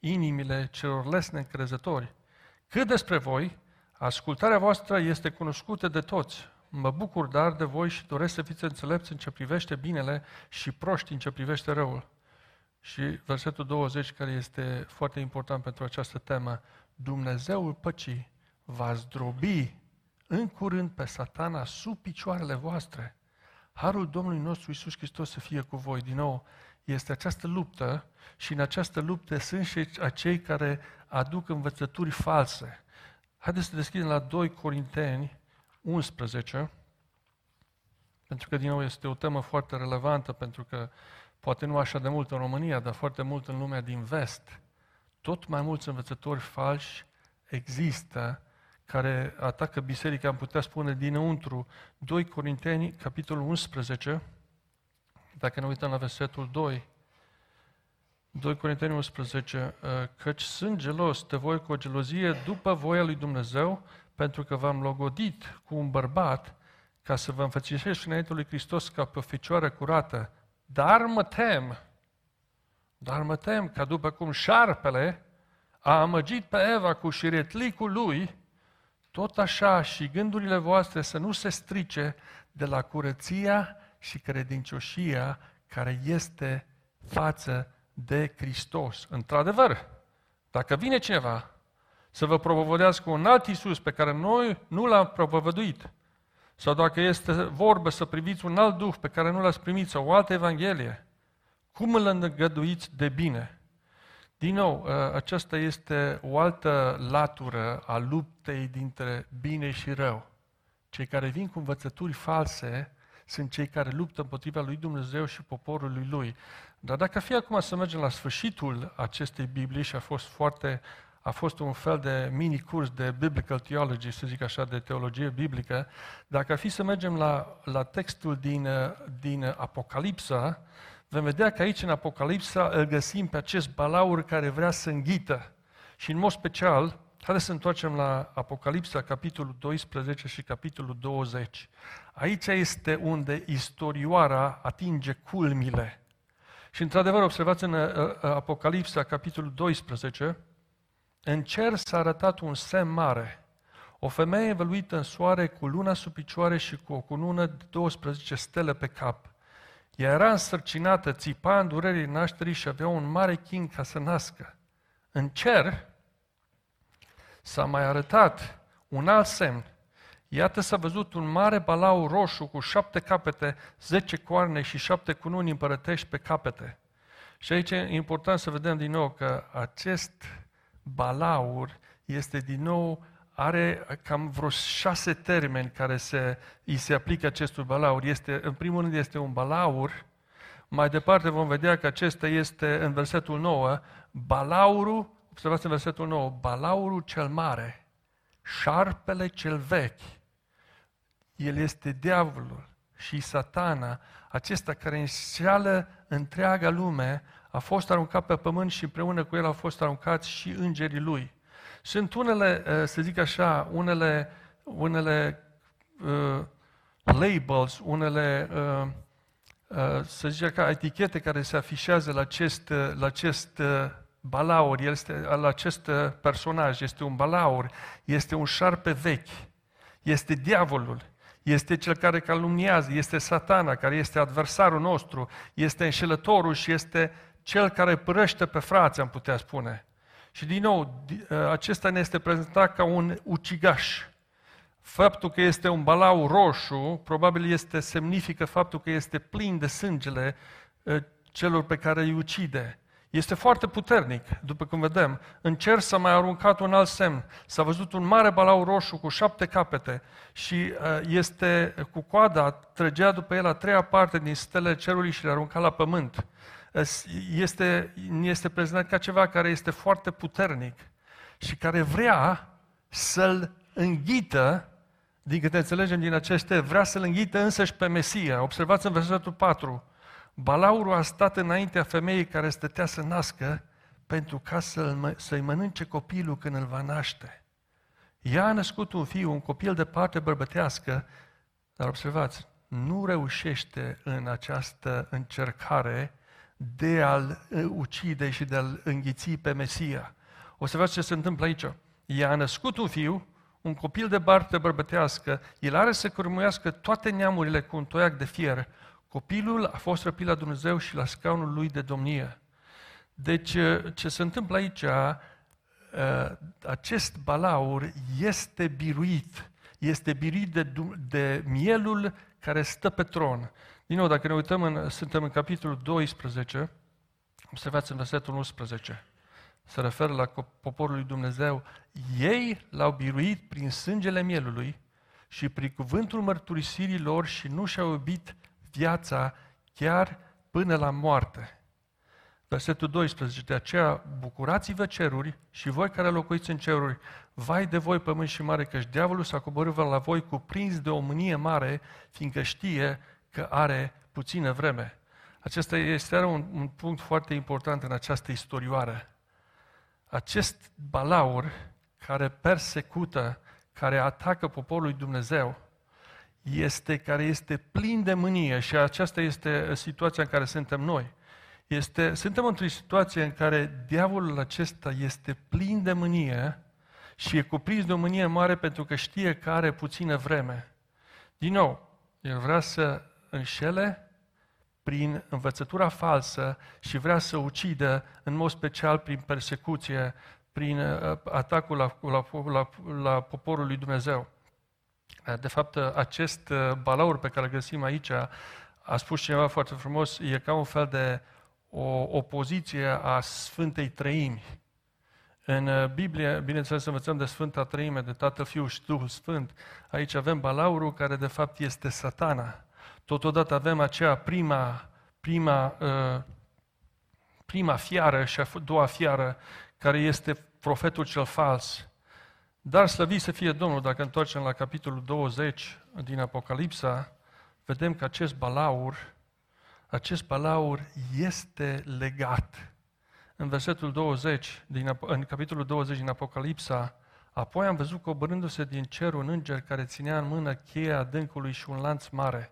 inimile celor lesne încrezători. Cât despre voi, ascultarea voastră este cunoscută de toți. Mă bucur dar de voi și doresc să fiți înțelepți în ce privește binele și proști în ce privește răul. Și versetul 20, care este foarte important pentru această temă, Dumnezeul păcii va zdrobi în curând pe satana sub picioarele voastre. Harul Domnului nostru Isus Hristos să fie cu voi. Din nou, este această luptă și în această luptă sunt și acei care aduc învățături false. Haideți să deschidem la 2 Corinteni 11, pentru că din nou este o temă foarte relevantă, pentru că poate nu așa de mult în România, dar foarte mult în lumea din vest. Tot mai mulți învățători falși există care atacă biserica, am putea spune, dinăuntru. 2 Corinteni, capitolul 11, dacă ne uităm la versetul 2, 2 Corinteni 11, căci sunt gelos de voi cu o gelozie după voia lui Dumnezeu, pentru că v-am logodit cu un bărbat ca să vă înfățișești înainte lui Hristos ca pe o ficioară curată. Dar mă tem, dar mă tem că după cum șarpele a amăgit pe Eva cu șiretlicul lui, tot așa și gândurile voastre să nu se strice de la curăția și credincioșia care este față de Hristos. Într-adevăr, dacă vine cineva să vă propovădească un alt Iisus pe care noi nu l-am propovăduit, sau dacă este vorbă să priviți un alt Duh pe care nu l-ați primit, sau o altă Evanghelie, cum îl îngăduiți de bine? Din nou, ă, aceasta este o altă latură a luptei dintre bine și rău. Cei care vin cu învățături false sunt cei care luptă împotriva lui Dumnezeu și poporului lui. Dar dacă fi acum să mergem la sfârșitul acestei Biblii și a fost foarte a fost un fel de mini-curs de Biblical Theology, să zic așa, de teologie biblică, dacă ar fi să mergem la, la textul din, din Apocalipsa, vom vedea că aici în Apocalipsa îl găsim pe acest balaur care vrea să înghită. Și în mod special, haideți să întoarcem la Apocalipsa, capitolul 12 și capitolul 20. Aici este unde istorioara atinge culmile. Și într-adevăr, observați în uh, uh, Apocalipsa, capitolul 12, în cer s-a arătat un semn mare. O femeie învăluită în soare cu luna sub picioare și cu o cunună de 12 stele pe cap. Ea era însărcinată, țipa în durerii nașterii și avea un mare chin ca să nască. În cer s-a mai arătat un alt semn. Iată s-a văzut un mare balau roșu cu șapte capete, zece coarne și șapte cununi împărătești pe capete. Și aici e important să vedem din nou că acest balaur este din nou, are cam vreo șase termeni care se, îi se aplică acestui balaur. Este, în primul rând este un balaur, mai departe vom vedea că acesta este în versetul 9, balaurul, observați în versetul 9, balaurul cel mare, șarpele cel vechi, el este diavolul și satana, acesta care înșeală întreaga lume, a fost aruncat pe pământ și împreună cu el au fost aruncați și îngerii lui. Sunt unele, uh, să zic așa, unele, unele uh, labels, unele, uh, uh, să zic ca etichete care se afișează la acest, uh, la acest uh, balaur, este, la acest uh, personaj. Este un balaur, este un șarpe vechi, este diavolul, este cel care calumniază, este satana, care este adversarul nostru, este înșelătorul și este cel care părăște pe frați, am putea spune. Și din nou, ă, acesta ne este prezentat ca un ucigaș. Faptul că este un balau roșu, probabil este semnifică faptul că este plin de sângele ă, celor pe care îi ucide. Este foarte puternic, după cum vedem. În cer s-a mai aruncat un alt semn. S-a văzut un mare balau roșu cu șapte capete și ă, este cu coada, trăgea după el a treia parte din stele cerului și le arunca la pământ este, este prezentat ca ceva care este foarte puternic și care vrea să-l înghită, din câte înțelegem din aceste, vrea să-l înghită însăși pe Mesia. Observați în versetul 4. Balaurul a stat înaintea femeii care stătea să nască pentru ca să-l, să-i mănânce copilul când îl va naște. Ea a născut un fiu, un copil de parte bărbătească, Dar observați, nu reușește în această încercare de a-l uh, ucide și de a-l înghiți pe Mesia. O să vedeți ce se întâmplă aici. Ea a născut un fiu, un copil de barte bărbătească, el are să cărmuiască toate neamurile cu un toiac de fier. Copilul a fost răpit la Dumnezeu și la scaunul lui de domnie. Deci, uh, ce se întâmplă aici, uh, acest balaur este biruit, este biruit de, de mielul care stă pe tron. Din nou, dacă ne uităm, în, suntem în capitolul 12, observați în versetul 11, se referă la poporul lui Dumnezeu, ei l-au biruit prin sângele mielului și prin cuvântul mărturisirii lor și nu și-au iubit viața chiar până la moarte. Versetul 12, de aceea bucurați-vă ceruri și voi care locuiți în ceruri, vai de voi pământ și mare, căci diavolul s-a coborât la voi cuprins de o mânie mare, fiindcă știe că are puțină vreme. Acesta este un, un punct foarte important în această istorioară. Acest balaur care persecută, care atacă poporul lui Dumnezeu, este, care este plin de mânie și aceasta este situația în care suntem noi. Este, suntem într-o situație în care diavolul acesta este plin de mânie și e cuprins de o mânie mare pentru că știe că are puțină vreme. Din nou, el vrea să înșele prin învățătura falsă și vrea să ucidă, în mod special prin persecuție, prin uh, atacul la, la, la, la poporul lui Dumnezeu. De fapt, acest uh, balaur pe care îl găsim aici, a spus cineva foarte frumos, e ca un fel de o opoziție a Sfântei Trăimi. În uh, Biblie, bineînțeles, învățăm de Sfânta Trăime, de Tatăl, Fiul și Duhul Sfânt. Aici avem balaurul care de fapt este satana. Totodată avem aceea prima, prima, uh, prima fiară și a doua fiară, care este profetul cel fals. Dar slăvit să fie Domnul, dacă întoarcem la capitolul 20 din Apocalipsa, vedem că acest balaur, acest balaur este legat. În versetul 20, din, în capitolul 20 din Apocalipsa, apoi am văzut coborându-se din cer un înger care ținea în mână cheia adâncului și un lanț mare.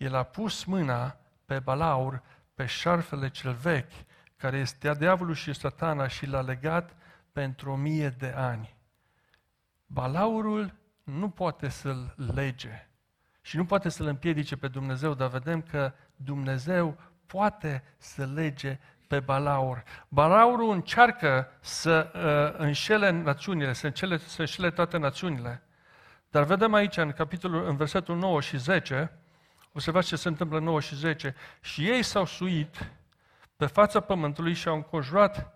El a pus mâna pe balaur, pe șarfele cel vechi, care este diavolul și satana și l-a legat pentru o mie de ani. Balaurul nu poate să-l lege și nu poate să-l împiedice pe Dumnezeu, dar vedem că Dumnezeu poate să lege pe Balaur. Balaurul încearcă să uh, înșele națiunile, să înșele, să înșele toate națiunile. Dar vedem aici, în capitolul, în versetul 9 și 10, observați ce se întâmplă în 9 și 10, și ei s-au suit pe fața pământului și au înconjurat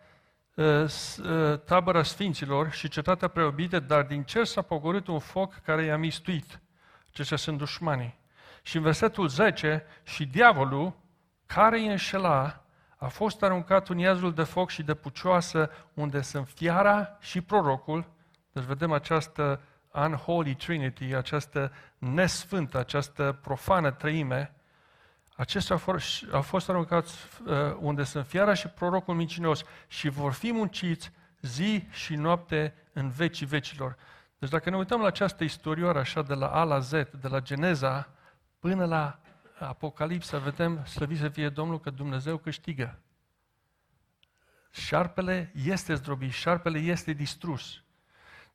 uh, uh, tabăra sfinților și cetatea preobită, dar din cer s-a pogorât un foc care i-a mistuit. Aceștia sunt dușmanii. Și în versetul 10, și diavolul, care îi înșela, a fost aruncat în iazul de foc și de pucioasă, unde sunt fiara și prorocul. Deci vedem această unholy trinity, această nesfântă, această profană trăime. Acestea au fost, au fost aruncați uh, unde sunt fiara și prorocul mincinos și vor fi munciți zi și noapte în vecii vecilor. Deci dacă ne uităm la această istorioară așa de la A la Z, de la Geneza până la Apocalipsa, vedem, slăvit să fie Domnul, că Dumnezeu câștigă. Șarpele este zdrobit, șarpele este distrus.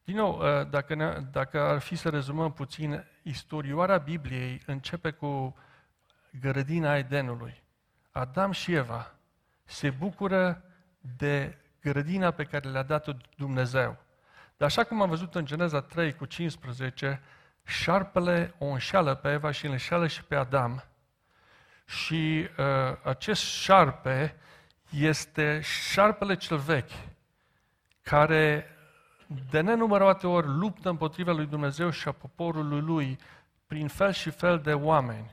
Din nou, ă, dacă, ne, dacă ar fi să rezumăm puțin, istorioara Bibliei începe cu grădina Edenului. Adam și Eva se bucură de grădina pe care le-a dat-o Dumnezeu. Dar așa cum am văzut în Geneza 3 cu 15, șarpele o înșeală pe Eva și îl înșeală și pe Adam. Și uh, acest șarpe este șarpele cel vechi, care de nenumărate ori luptă împotriva lui Dumnezeu și a poporului lui prin fel și fel de oameni.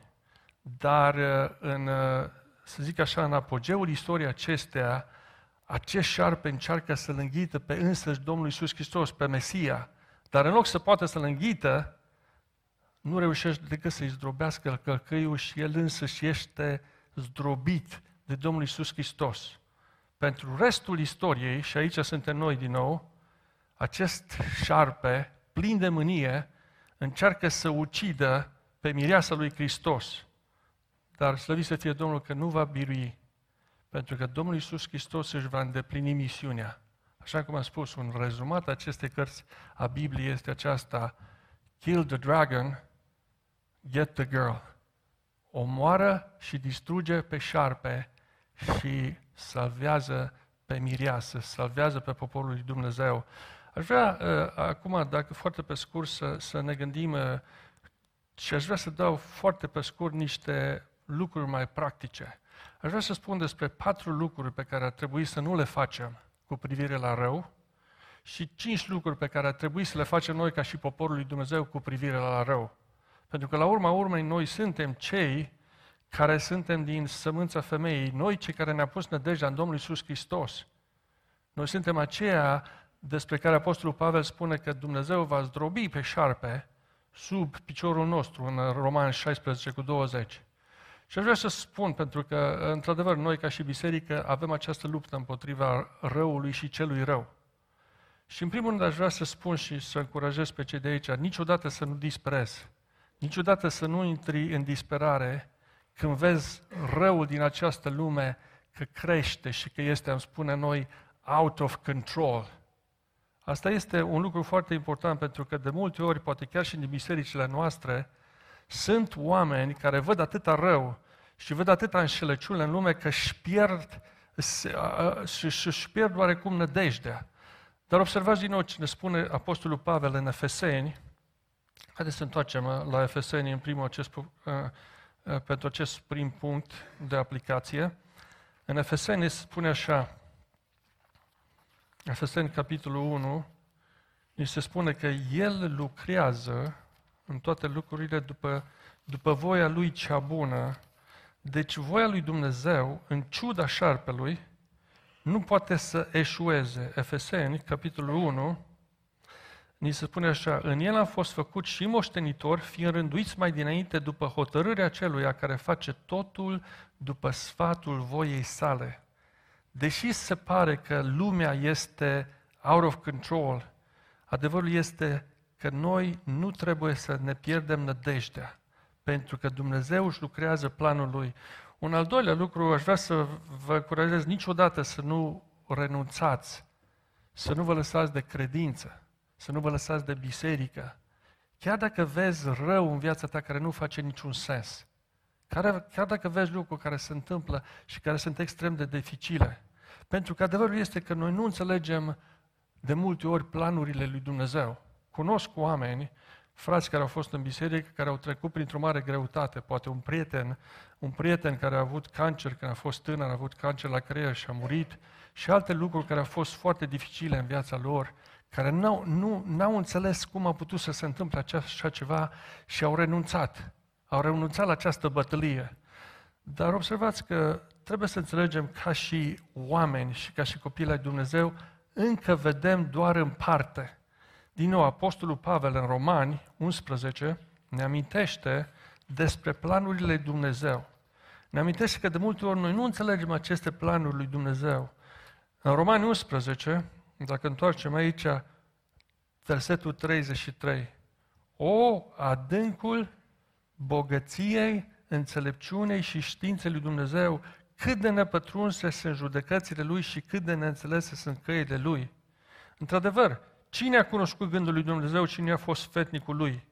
Dar uh, în, uh, să zic așa, în apogeul istoriei acestea, acest șarpe încearcă să-L înghită pe însăși Domnul Iisus Hristos, pe Mesia, dar în loc să poată să-L înghită, nu reușește decât să-i zdrobească călcăiul și el însăși este zdrobit de Domnul Iisus Hristos. Pentru restul istoriei, și aici suntem noi din nou, acest șarpe, plin de mânie, încearcă să ucidă pe mireasa lui Hristos. Dar slăvit să fie Domnul că nu va birui, pentru că Domnul Iisus Hristos își va îndeplini misiunea. Așa cum am spus, un rezumat acestei cărți a Bibliei este aceasta, Kill the dragon, get the girl. Omoară și distruge pe șarpe și salvează pe mireasă, salvează pe poporul lui Dumnezeu. Aș vrea uh, acum, dacă foarte pe scurt, să, să ne gândim uh, și aș vrea să dau foarte pe scurt niște lucruri mai practice. Aș vrea să spun despre patru lucruri pe care ar trebui să nu le facem cu privire la rău și cinci lucruri pe care ar trebui să le facem noi ca și poporul lui Dumnezeu cu privire la rău. Pentru că la urma urmei noi suntem cei care suntem din sămânța femeii, noi cei care ne-a pus nădejdea în Domnul Isus Hristos. Noi suntem aceia despre care Apostolul Pavel spune că Dumnezeu va zdrobi pe șarpe sub piciorul nostru, în Roman 16 cu 20. Și aș vrea să spun, pentru că, într-adevăr, noi ca și biserică avem această luptă împotriva răului și celui rău. Și în primul rând aș vrea să spun și să încurajez pe cei de aici, niciodată să nu disprezi, niciodată să nu intri în disperare când vezi răul din această lume că crește și că este, am spune noi, out of control. Asta este un lucru foarte important pentru că de multe ori, poate chiar și din bisericile noastre, sunt oameni care văd atâta rău și văd atâta înșelăciune în lume că își pierd, și își pierd oarecum nădejdea. Dar observați din nou ce ne spune Apostolul Pavel în Efeseni. Haideți să întoarcem la Efeseni în primul acest, pentru acest prim punct de aplicație. În Efeseni spune așa, Efeseni capitolul 1, ni se spune că El lucrează în toate lucrurile după, după voia Lui cea bună. Deci voia Lui Dumnezeu, în ciuda șarpelui, nu poate să eșueze. Efeseni, capitolul 1, ni se spune așa, în el am fost făcut și moștenitor, fiind rânduiți mai dinainte după hotărârea celuia care face totul după sfatul voiei sale. Deși se pare că lumea este out of control, adevărul este că noi nu trebuie să ne pierdem nădejdea, pentru că Dumnezeu își lucrează planul Lui. Un al doilea lucru, aș vrea să vă încurajez niciodată să nu renunțați, să nu vă lăsați de credință, să nu vă lăsați de biserică. Chiar dacă vezi rău în viața ta care nu face niciun sens, chiar, chiar dacă vezi lucruri care se întâmplă și care sunt extrem de dificile, pentru că adevărul este că noi nu înțelegem de multe ori planurile lui Dumnezeu. Cunosc oameni, frați care au fost în biserică, care au trecut printr-o mare greutate, poate un prieten, un prieten care a avut cancer când a fost tânăr, a avut cancer la creier și a murit, și alte lucruri care au fost foarte dificile în viața lor, care n-au, nu, n-au înțeles cum a putut să se întâmple așa ceva și au renunțat. Au renunțat la această bătălie. Dar observați că trebuie să înțelegem ca și oameni și ca și copii ai Dumnezeu, încă vedem doar în parte. Din nou, Apostolul Pavel în Romani 11 ne amintește despre planurile lui Dumnezeu. Ne amintește că de multe ori noi nu înțelegem aceste planuri lui Dumnezeu. În Romani 11, dacă întoarcem aici, versetul 33, O, adâncul bogăției, înțelepciunei și științei lui Dumnezeu, cât de nepătrunse sunt judecățile Lui și cât de neînțelese sunt căile Lui. Într-adevăr, cine a cunoscut gândul lui Dumnezeu, cine a fost fetnicul Lui?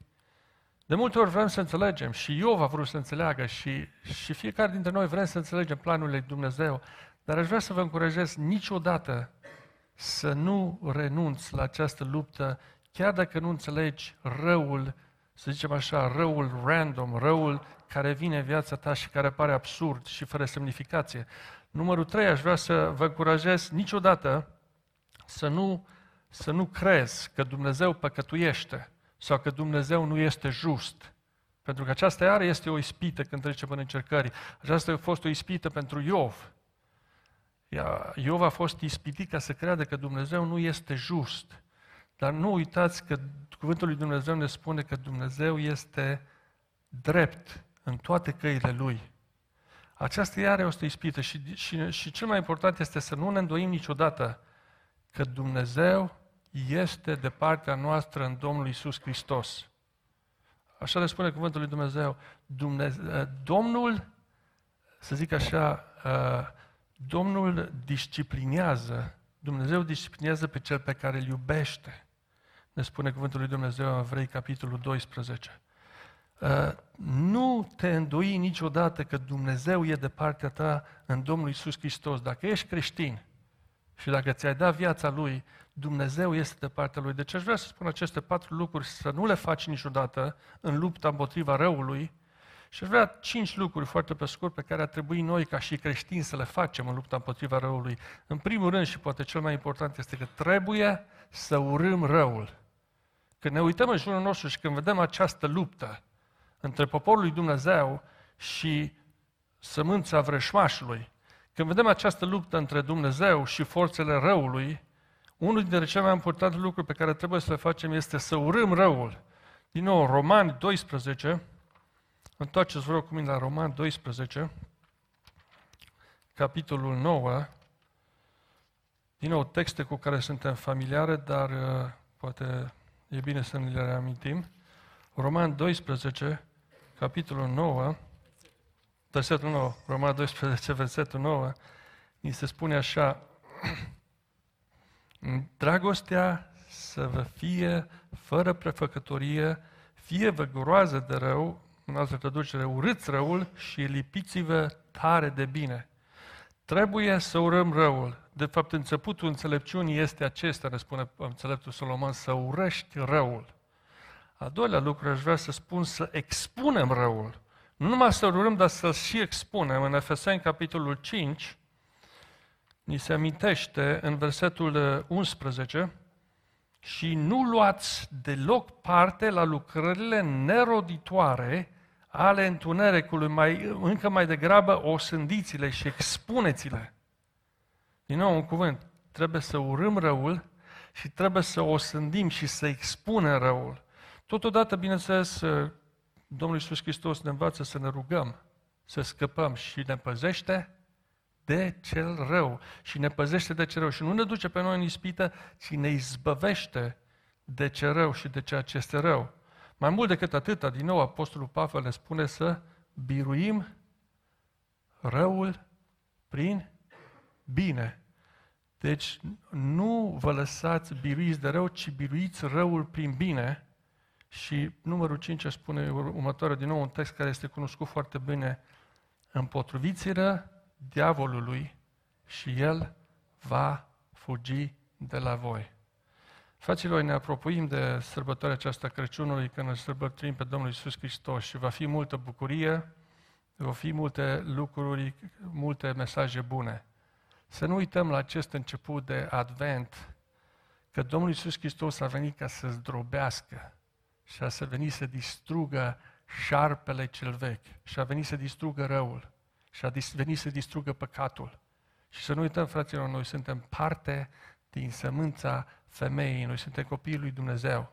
De multe ori vrem să înțelegem și eu a vrut să înțeleagă și, și fiecare dintre noi vrem să înțelegem planurile lui Dumnezeu, dar aș vrea să vă încurajez niciodată să nu renunți la această luptă, chiar dacă nu înțelegi răul, să zicem așa, răul random, răul care vine în viața ta și care pare absurd și fără semnificație. Numărul trei, aș vrea să vă încurajez niciodată să nu, să nu crezi că Dumnezeu păcătuiește sau că Dumnezeu nu este just. Pentru că aceasta iară este o ispită când trece până încercări. Aceasta a fost o ispită pentru Iov. Iov a fost ispitit ca să creadă că Dumnezeu nu este just. Dar nu uitați că cuvântul lui Dumnezeu ne spune că Dumnezeu este drept în toate căile Lui. Aceasta iară o ispită și, și, și cel mai important este să nu ne îndoim niciodată că Dumnezeu este de partea noastră în Domnul Isus Hristos. Așa le spune cuvântul lui Dumnezeu. Dumnezeu Domnul, să zic așa, Domnul disciplinează, Dumnezeu disciplinează pe cel pe care îl iubește. Ne spune cuvântul lui Dumnezeu în Vrei, capitolul 12. Nu te îndoi niciodată că Dumnezeu e de partea ta în Domnul Isus Hristos. Dacă ești creștin și dacă ți-ai dat viața Lui, Dumnezeu este de partea Lui. Deci aș vrea să spun aceste patru lucruri, să nu le faci niciodată în lupta împotriva răului, și aș vrea cinci lucruri foarte pe scurt pe care ar trebui noi ca și creștini să le facem în lupta împotriva răului. În primul rând și poate cel mai important este că trebuie să urâm răul. Când ne uităm în jurul nostru și când vedem această luptă între poporul lui Dumnezeu și sămânța vrășmașului, când vedem această luptă între Dumnezeu și forțele răului, unul dintre cele mai importante lucruri pe care trebuie să le facem este să urâm răul. Din nou, Romani 12, Întoarceți, vă rog, cu mine la Roman 12, capitolul 9. Din nou, texte cu care suntem familiare, dar uh, poate e bine să ne le reamintim. Roman 12, capitolul 9, versetul 9, Roman 12, versetul 9, ni se spune așa, Dragostea să vă fie fără prefăcătorie, fie vă groază de rău, în altă traducere, urâți răul și lipiți-vă tare de bine. Trebuie să urăm răul. De fapt, începutul înțelepciunii este acesta, ne spune înțeleptul Solomon, să urăști răul. A doilea lucru aș vrea să spun să expunem răul. Nu numai să urâm, dar să și expunem. În Efeseni, capitolul 5, ni se amintește în versetul 11, și nu luați deloc parte la lucrările neroditoare ale întunericului, mai, încă mai degrabă osândiți-le și expuneți-le. Din nou un cuvânt, trebuie să urâm răul și trebuie să o sândim și să expunem răul. Totodată, bineînțeles, Domnul Iisus Hristos ne învață să ne rugăm, să scăpăm și ne păzește de cel rău și ne păzește de cel rău și nu ne duce pe noi în ispită, ci ne izbăvește de ce rău și de ceea ce este rău. Mai mult decât atât, din nou, Apostolul Pavel ne spune să biruim răul prin bine. Deci nu vă lăsați biruiți de rău, ci biruiți răul prin bine. Și numărul 5 spune următoarea, din nou un text care este cunoscut foarte bine. Împotriviți-ră diavolului și el va fugi de la voi. Fraților, ne apropiem de sărbătoarea aceasta Crăciunului, când îl sărbătorim pe Domnul Isus Hristos și va fi multă bucurie, va fi multe lucruri, multe mesaje bune. Să nu uităm la acest început de Advent, că Domnul Isus Hristos a venit ca să zdrobească și a să venit să distrugă șarpele cel vechi și a venit să distrugă răul și a venit să distrugă păcatul. Și să nu uităm, fraților, noi suntem parte din sămânța femeii, noi suntem copiii lui Dumnezeu.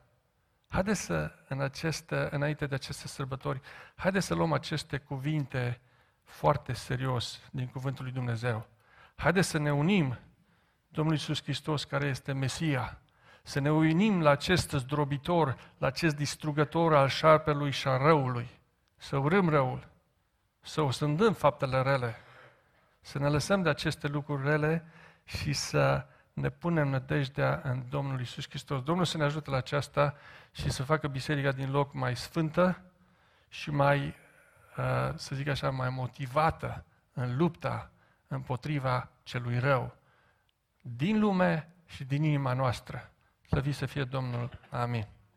Haideți să, în aceste, înainte de aceste sărbători, haideți să luăm aceste cuvinte foarte serios din Cuvântul lui Dumnezeu. Haideți să ne unim Domnul Iisus Hristos, care este Mesia, să ne unim la acest zdrobitor, la acest distrugător al șarpelui și al răului, să urâm răul, să osândăm faptele rele, să ne lăsăm de aceste lucruri rele și să ne punem nădejdea în Domnul Isus Hristos. Domnul să ne ajute la aceasta și să facă biserica din loc mai sfântă și mai, uh, să zic așa, mai motivată în lupta împotriva celui rău din lume și din inima noaslă. Să fie să fie Domnul. Amin.